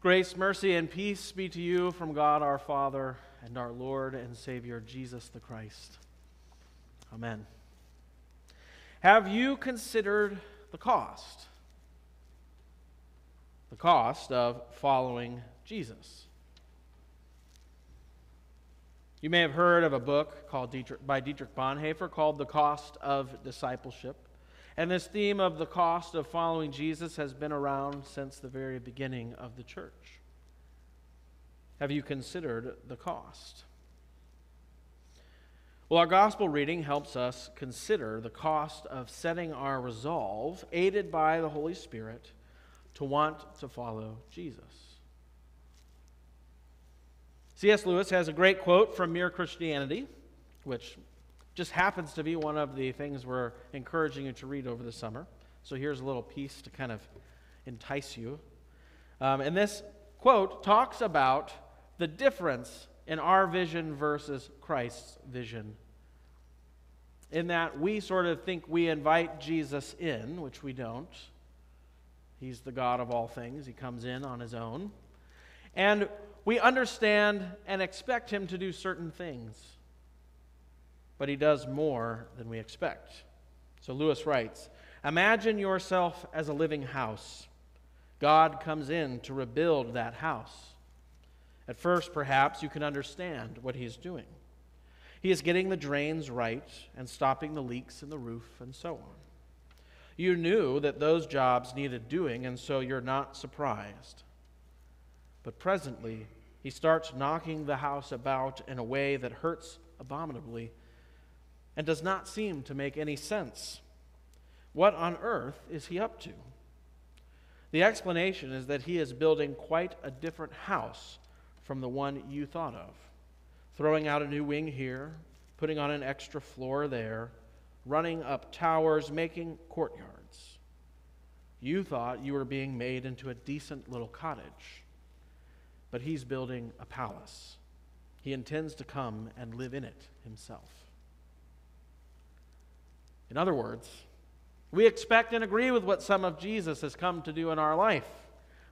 Grace, mercy, and peace be to you from God our Father and our Lord and Savior Jesus the Christ. Amen. Have you considered the cost? The cost of following Jesus. You may have heard of a book called Dietrich, by Dietrich Bonhoeffer called The Cost of Discipleship. And this theme of the cost of following Jesus has been around since the very beginning of the church. Have you considered the cost? Well, our gospel reading helps us consider the cost of setting our resolve, aided by the Holy Spirit, to want to follow Jesus. C.S. Lewis has a great quote from Mere Christianity, which just happens to be one of the things we're encouraging you to read over the summer. So here's a little piece to kind of entice you. Um, and this quote talks about the difference in our vision versus Christ's vision. In that we sort of think we invite Jesus in, which we don't. He's the God of all things, He comes in on His own. And we understand and expect Him to do certain things but he does more than we expect. So Lewis writes Imagine yourself as a living house. God comes in to rebuild that house. At first, perhaps, you can understand what he's doing. He is getting the drains right and stopping the leaks in the roof and so on. You knew that those jobs needed doing, and so you're not surprised. But presently, he starts knocking the house about in a way that hurts abominably and does not seem to make any sense. What on earth is he up to? The explanation is that he is building quite a different house from the one you thought of, throwing out a new wing here, putting on an extra floor there, running up towers, making courtyards. You thought you were being made into a decent little cottage, but he's building a palace. He intends to come and live in it himself. In other words, we expect and agree with what some of Jesus has come to do in our life.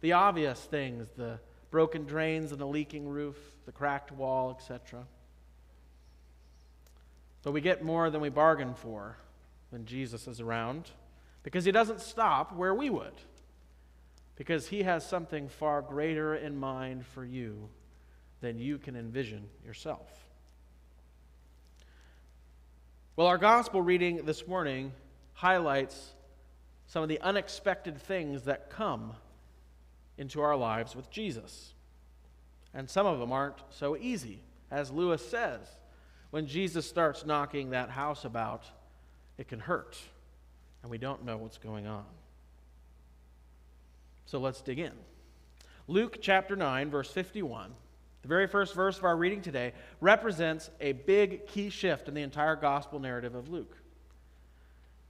The obvious things, the broken drains and the leaking roof, the cracked wall, etc. But we get more than we bargain for when Jesus is around because he doesn't stop where we would. Because he has something far greater in mind for you than you can envision yourself. Well, our gospel reading this morning highlights some of the unexpected things that come into our lives with Jesus. And some of them aren't so easy. As Lewis says, when Jesus starts knocking that house about, it can hurt, and we don't know what's going on. So let's dig in. Luke chapter 9, verse 51 the very first verse of our reading today represents a big key shift in the entire gospel narrative of Luke.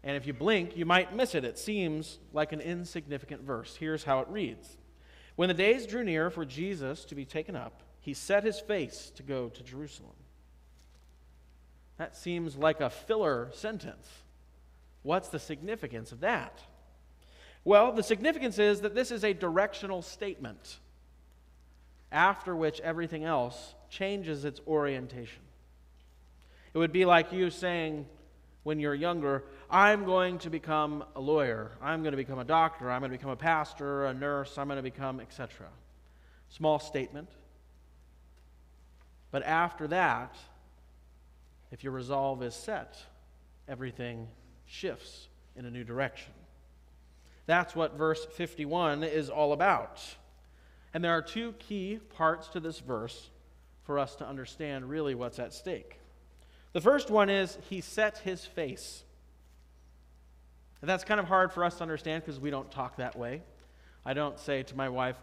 And if you blink, you might miss it. It seems like an insignificant verse. Here's how it reads When the days drew near for Jesus to be taken up, he set his face to go to Jerusalem. That seems like a filler sentence. What's the significance of that? Well, the significance is that this is a directional statement after which everything else changes its orientation. It would be like you saying when you're younger, I'm going to become a lawyer, I'm going to become a doctor, I'm going to become a pastor, a nurse, I'm going to become, etc. Small statement. But after that, if your resolve is set, everything shifts in a new direction. That's what verse 51 is all about. And there are two key parts to this verse for us to understand really what's at stake. The first one is he set his face. And that's kind of hard for us to understand because we don't talk that way. I don't say to my wife,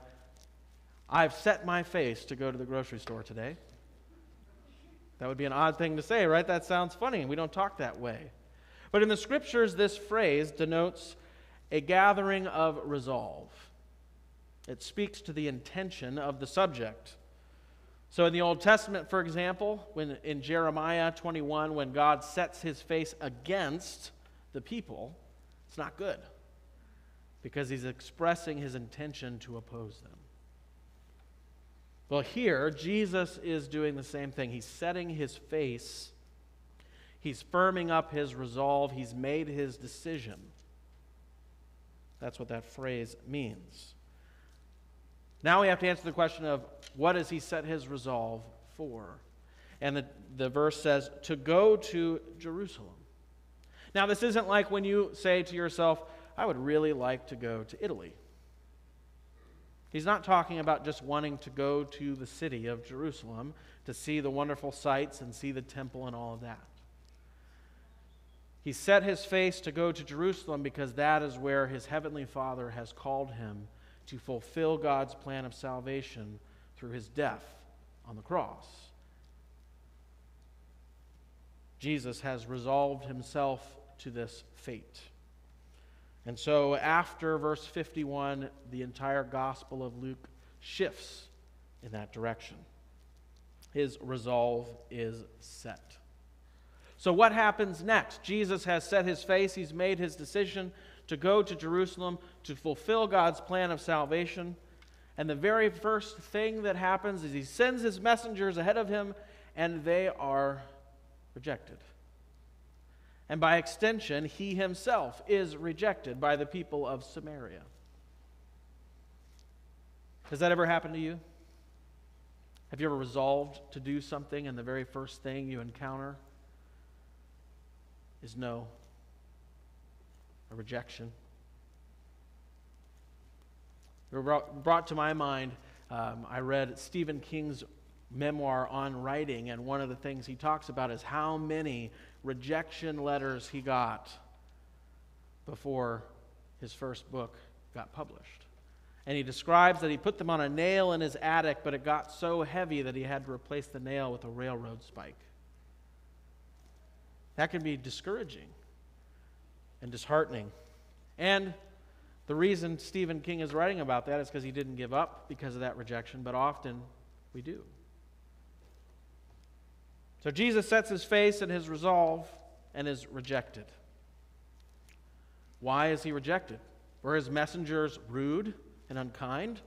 I've set my face to go to the grocery store today. That would be an odd thing to say, right? That sounds funny. We don't talk that way. But in the scriptures, this phrase denotes a gathering of resolve. It speaks to the intention of the subject. So in the Old Testament, for example, when in Jeremiah 21, when God sets his face against the people, it's not good because he's expressing his intention to oppose them. Well, here, Jesus is doing the same thing. He's setting his face, he's firming up his resolve, he's made his decision. That's what that phrase means. Now we have to answer the question of what does he set his resolve for? And the, the verse says, to go to Jerusalem. Now, this isn't like when you say to yourself, I would really like to go to Italy. He's not talking about just wanting to go to the city of Jerusalem to see the wonderful sights and see the temple and all of that. He set his face to go to Jerusalem because that is where his heavenly Father has called him to fulfill God's plan of salvation through his death on the cross. Jesus has resolved himself to this fate. And so, after verse 51, the entire Gospel of Luke shifts in that direction. His resolve is set. So, what happens next? Jesus has set his face, he's made his decision to go to Jerusalem to fulfill God's plan of salvation. And the very first thing that happens is he sends his messengers ahead of him, and they are rejected. And by extension, he himself is rejected by the people of Samaria. Has that ever happened to you? Have you ever resolved to do something and the very first thing you encounter is no, a rejection? Brought to my mind, um, I read Stephen King's memoir on writing, and one of the things he talks about is how many rejection letters he got before his first book got published. And he describes that he put them on a nail in his attic, but it got so heavy that he had to replace the nail with a railroad spike. That can be discouraging and disheartening. And the reason Stephen King is writing about that is because he didn't give up because of that rejection, but often we do. So Jesus sets his face and his resolve and is rejected. Why is he rejected? Were his messengers rude and unkind?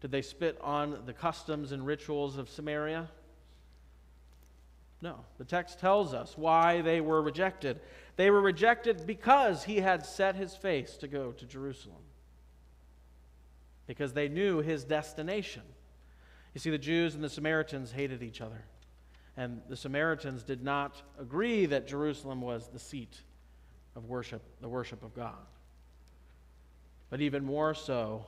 Did they spit on the customs and rituals of Samaria? No. The text tells us why they were rejected. They were rejected because he had set his face to go to Jerusalem, because they knew his destination. You see, the Jews and the Samaritans hated each other. And the Samaritans did not agree that Jerusalem was the seat of worship, the worship of God. But even more so,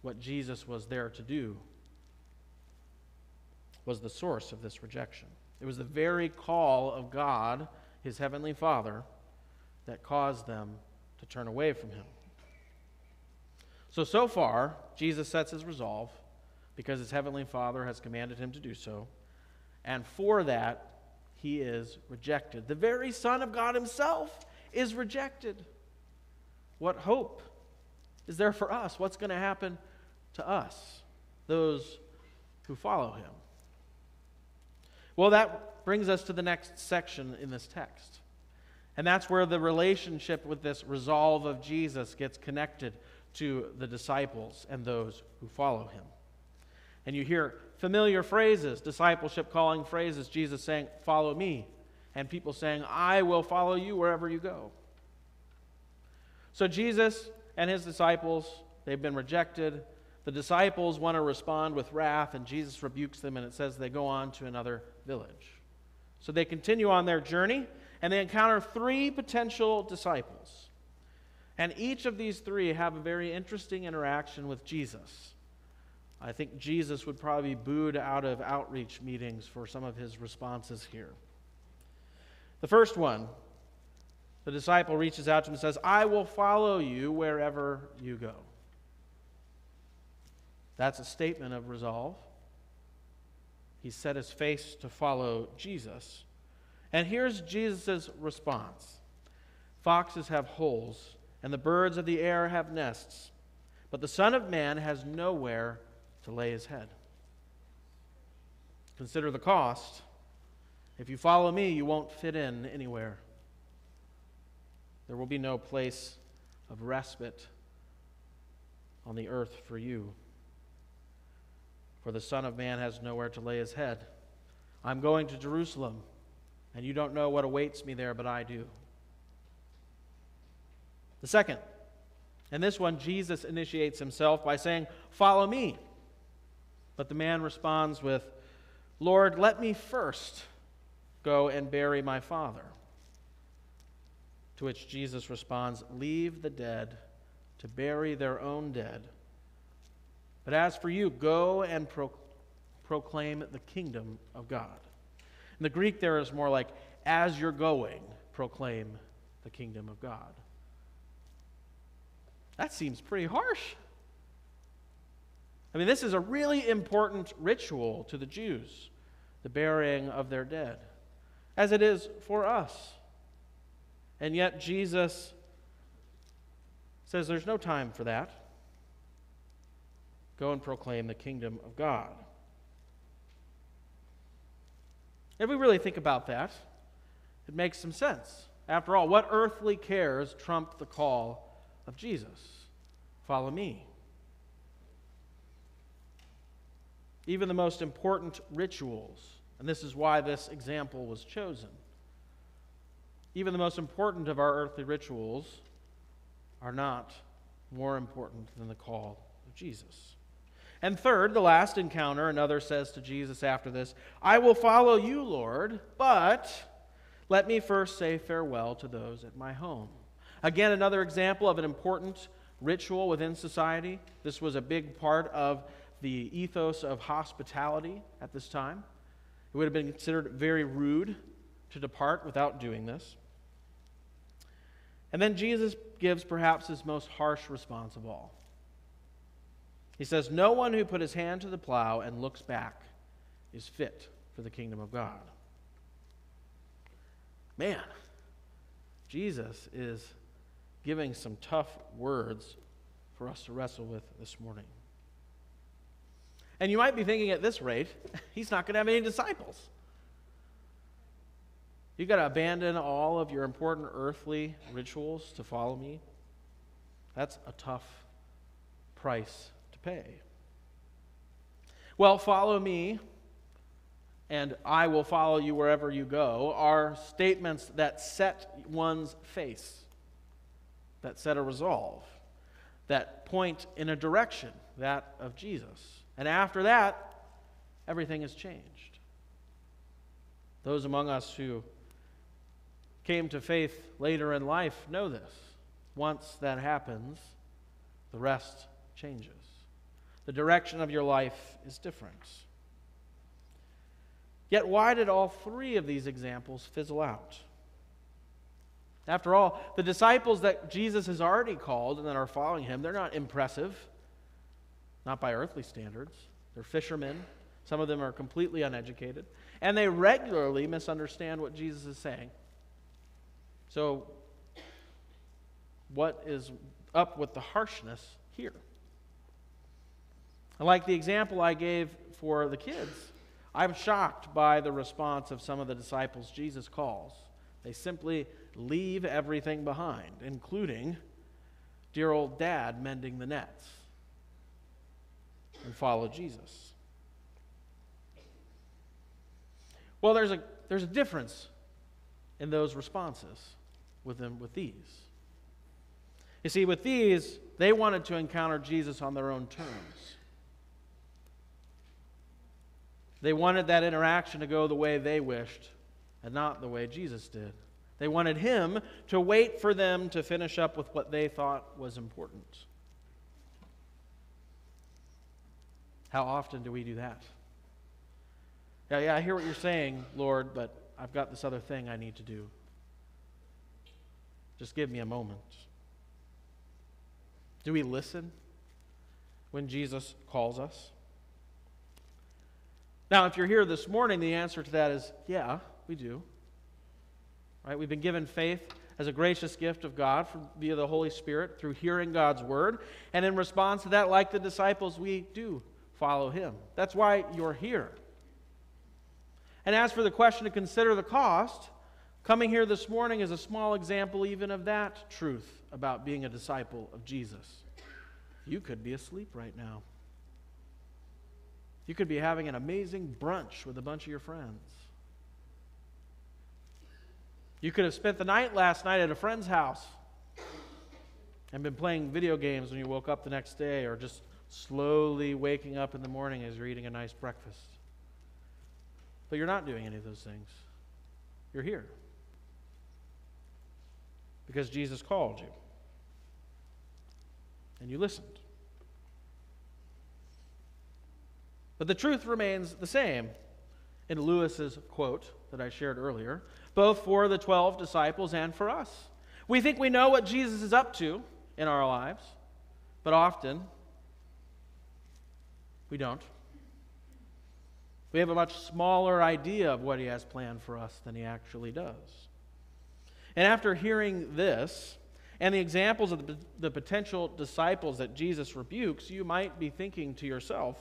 what Jesus was there to do was the source of this rejection. It was the very call of God, his heavenly Father, that caused them to turn away from him. So, so far, Jesus sets his resolve because his heavenly Father has commanded him to do so. And for that, he is rejected. The very Son of God himself is rejected. What hope is there for us? What's going to happen to us, those who follow him? Well, that brings us to the next section in this text. And that's where the relationship with this resolve of Jesus gets connected to the disciples and those who follow him. And you hear familiar phrases, discipleship calling phrases, Jesus saying, Follow me, and people saying, I will follow you wherever you go. So Jesus and his disciples, they've been rejected. The disciples want to respond with wrath, and Jesus rebukes them, and it says they go on to another village. So they continue on their journey, and they encounter three potential disciples. And each of these three have a very interesting interaction with Jesus. I think Jesus would probably be booed out of outreach meetings for some of his responses here. The first one, the disciple reaches out to him and says, I will follow you wherever you go. That's a statement of resolve. He set his face to follow Jesus. And here's Jesus' response Foxes have holes, and the birds of the air have nests, but the Son of Man has nowhere to lay his head. Consider the cost. If you follow me, you won't fit in anywhere. There will be no place of respite on the earth for you. For the Son of Man has nowhere to lay his head. I'm going to Jerusalem, and you don't know what awaits me there, but I do. The second, and this one, Jesus initiates himself by saying, Follow me. But the man responds with, Lord, let me first go and bury my father. To which Jesus responds, Leave the dead to bury their own dead. But as for you, go and pro- proclaim the kingdom of God. In the Greek, there is more like, as you're going, proclaim the kingdom of God. That seems pretty harsh. I mean, this is a really important ritual to the Jews, the burying of their dead, as it is for us. And yet, Jesus says there's no time for that. Go and proclaim the kingdom of God. If we really think about that, it makes some sense. After all, what earthly cares trump the call of Jesus? Follow me. Even the most important rituals, and this is why this example was chosen, even the most important of our earthly rituals are not more important than the call of Jesus. And third, the last encounter, another says to Jesus after this, I will follow you, Lord, but let me first say farewell to those at my home. Again, another example of an important ritual within society. This was a big part of the ethos of hospitality at this time. It would have been considered very rude to depart without doing this. And then Jesus gives perhaps his most harsh response of all. He says, No one who put his hand to the plow and looks back is fit for the kingdom of God. Man, Jesus is giving some tough words for us to wrestle with this morning. And you might be thinking at this rate, he's not going to have any disciples. You've got to abandon all of your important earthly rituals to follow me. That's a tough price pay. Well, follow me, and I will follow you wherever you go, are statements that set one's face, that set a resolve, that point in a direction, that of Jesus. And after that, everything has changed. Those among us who came to faith later in life know this. Once that happens, the rest changes the direction of your life is different. Yet, why did all three of these examples fizzle out? After all, the disciples that Jesus has already called and that are following him, they're not impressive, not by earthly standards. They're fishermen. Some of them are completely uneducated. And they regularly misunderstand what Jesus is saying. So, what is up with the harshness here? And like the example I gave for the kids, I'm shocked by the response of some of the disciples Jesus calls. They simply leave everything behind, including dear old dad mending the nets, and follow Jesus. Well, there's a, there's a difference in those responses with them with these. You see, with these, they wanted to encounter Jesus on their own terms. They wanted that interaction to go the way they wished and not the way Jesus did. They wanted him to wait for them to finish up with what they thought was important. How often do we do that? Yeah, yeah, I hear what you're saying, Lord, but I've got this other thing I need to do. Just give me a moment. Do we listen when Jesus calls us? Now, if you're here this morning, the answer to that is yeah, we do. Right? We've been given faith as a gracious gift of God via the Holy Spirit through hearing God's word. And in response to that, like the disciples, we do follow him. That's why you're here. And as for the question to consider the cost, coming here this morning is a small example even of that truth about being a disciple of Jesus. You could be asleep right now. You could be having an amazing brunch with a bunch of your friends. You could have spent the night last night at a friend's house and been playing video games when you woke up the next day, or just slowly waking up in the morning as you're eating a nice breakfast. But you're not doing any of those things. You're here because Jesus called you and you listened. But the truth remains the same in Lewis's quote that I shared earlier, both for the 12 disciples and for us. We think we know what Jesus is up to in our lives, but often we don't. We have a much smaller idea of what he has planned for us than he actually does. And after hearing this, and the examples of the, the potential disciples that Jesus rebukes, you might be thinking to yourself,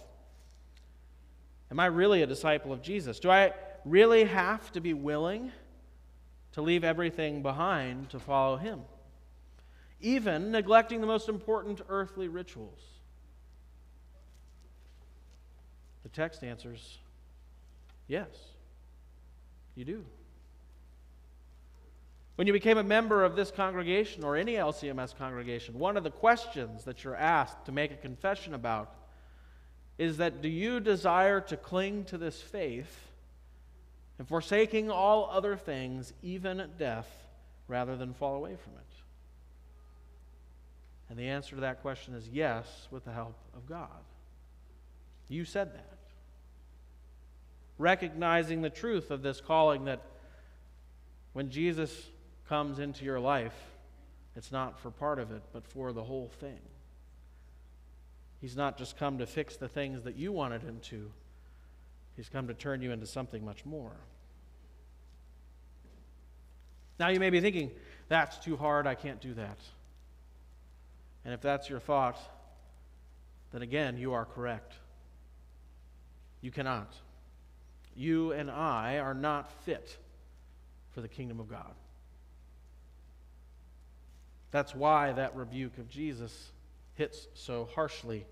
Am I really a disciple of Jesus? Do I really have to be willing to leave everything behind to follow him? Even neglecting the most important earthly rituals? The text answers yes, you do. When you became a member of this congregation or any LCMS congregation, one of the questions that you're asked to make a confession about is that do you desire to cling to this faith and forsaking all other things, even death, rather than fall away from it? And the answer to that question is yes, with the help of God. You said that. Recognizing the truth of this calling that when Jesus comes into your life, it's not for part of it, but for the whole thing. He's not just come to fix the things that you wanted him to, he's come to turn you into something much more. Now you may be thinking, that's too hard, I can't do that. And if that's your thought, then again, you are correct. You cannot. You and I are not fit for the kingdom of God. That's why that rebuke of Jesus hits so harshly.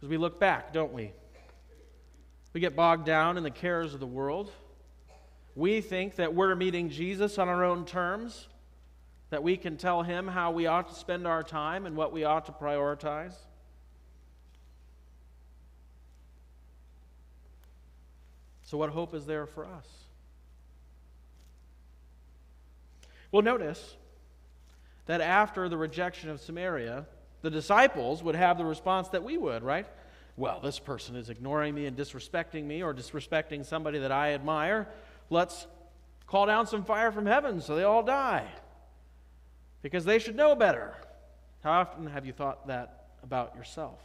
Because we look back, don't we? We get bogged down in the cares of the world. We think that we're meeting Jesus on our own terms, that we can tell him how we ought to spend our time and what we ought to prioritize. So, what hope is there for us? Well, notice that after the rejection of Samaria, the disciples would have the response that we would, right? Well, this person is ignoring me and disrespecting me or disrespecting somebody that I admire. Let's call down some fire from heaven so they all die. Because they should know better. How often have you thought that about yourself?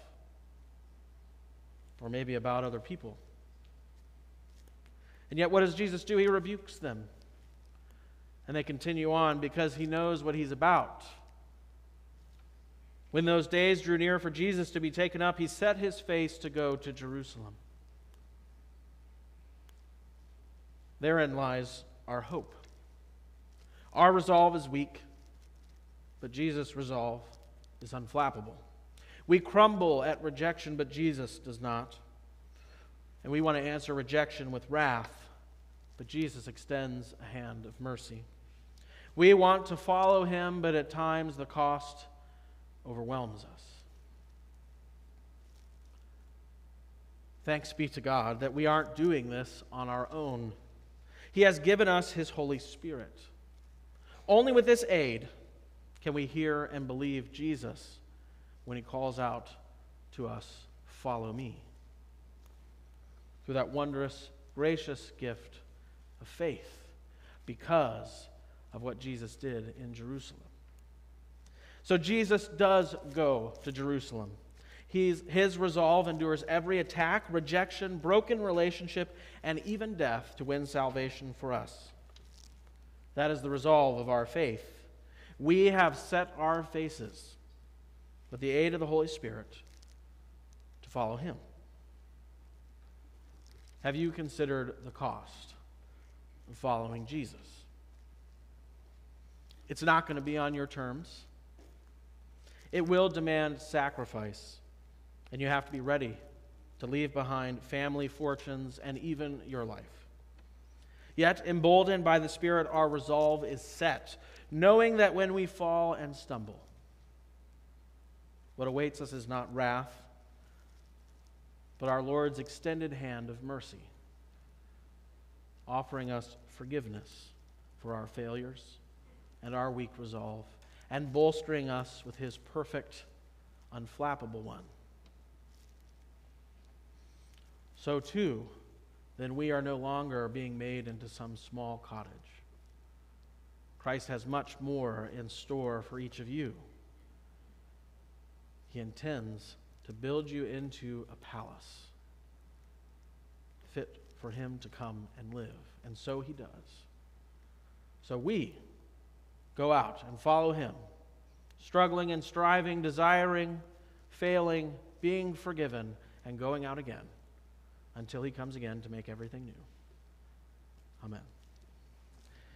Or maybe about other people? And yet, what does Jesus do? He rebukes them. And they continue on because he knows what he's about. When those days drew near for Jesus to be taken up, he set his face to go to Jerusalem. Therein lies our hope. Our resolve is weak, but Jesus' resolve is unflappable. We crumble at rejection, but Jesus does not. And we want to answer rejection with wrath, but Jesus extends a hand of mercy. We want to follow him, but at times the cost overwhelms us. Thanks be to God that we aren't doing this on our own. He has given us His Holy Spirit. Only with this aid can we hear and believe Jesus when He calls out to us, Follow me. Through that wondrous, gracious gift of faith, because of what Jesus did in Jerusalem. So Jesus does go to Jerusalem. He's, his resolve endures every attack, rejection, broken relationship, and even death to win salvation for us. That is the resolve of our faith. We have set our faces, with the aid of the Holy Spirit, to follow Him. Have you considered the cost of following Jesus? It's not going to be on your terms. It will demand sacrifice, and you have to be ready to leave behind family, fortunes, and even your life. Yet, emboldened by the Spirit, our resolve is set, knowing that when we fall and stumble, what awaits us is not wrath, but our Lord's extended hand of mercy, offering us forgiveness for our failures and our weak resolve, and bolstering us with his perfect, unflappable one. So, too, then we are no longer being made into some small cottage. Christ has much more in store for each of you. He intends to build you into a palace fit for him to come and live. And so he does. So we go out and follow him, struggling and striving, desiring, failing, being forgiven, and going out again until he comes again to make everything new. Amen.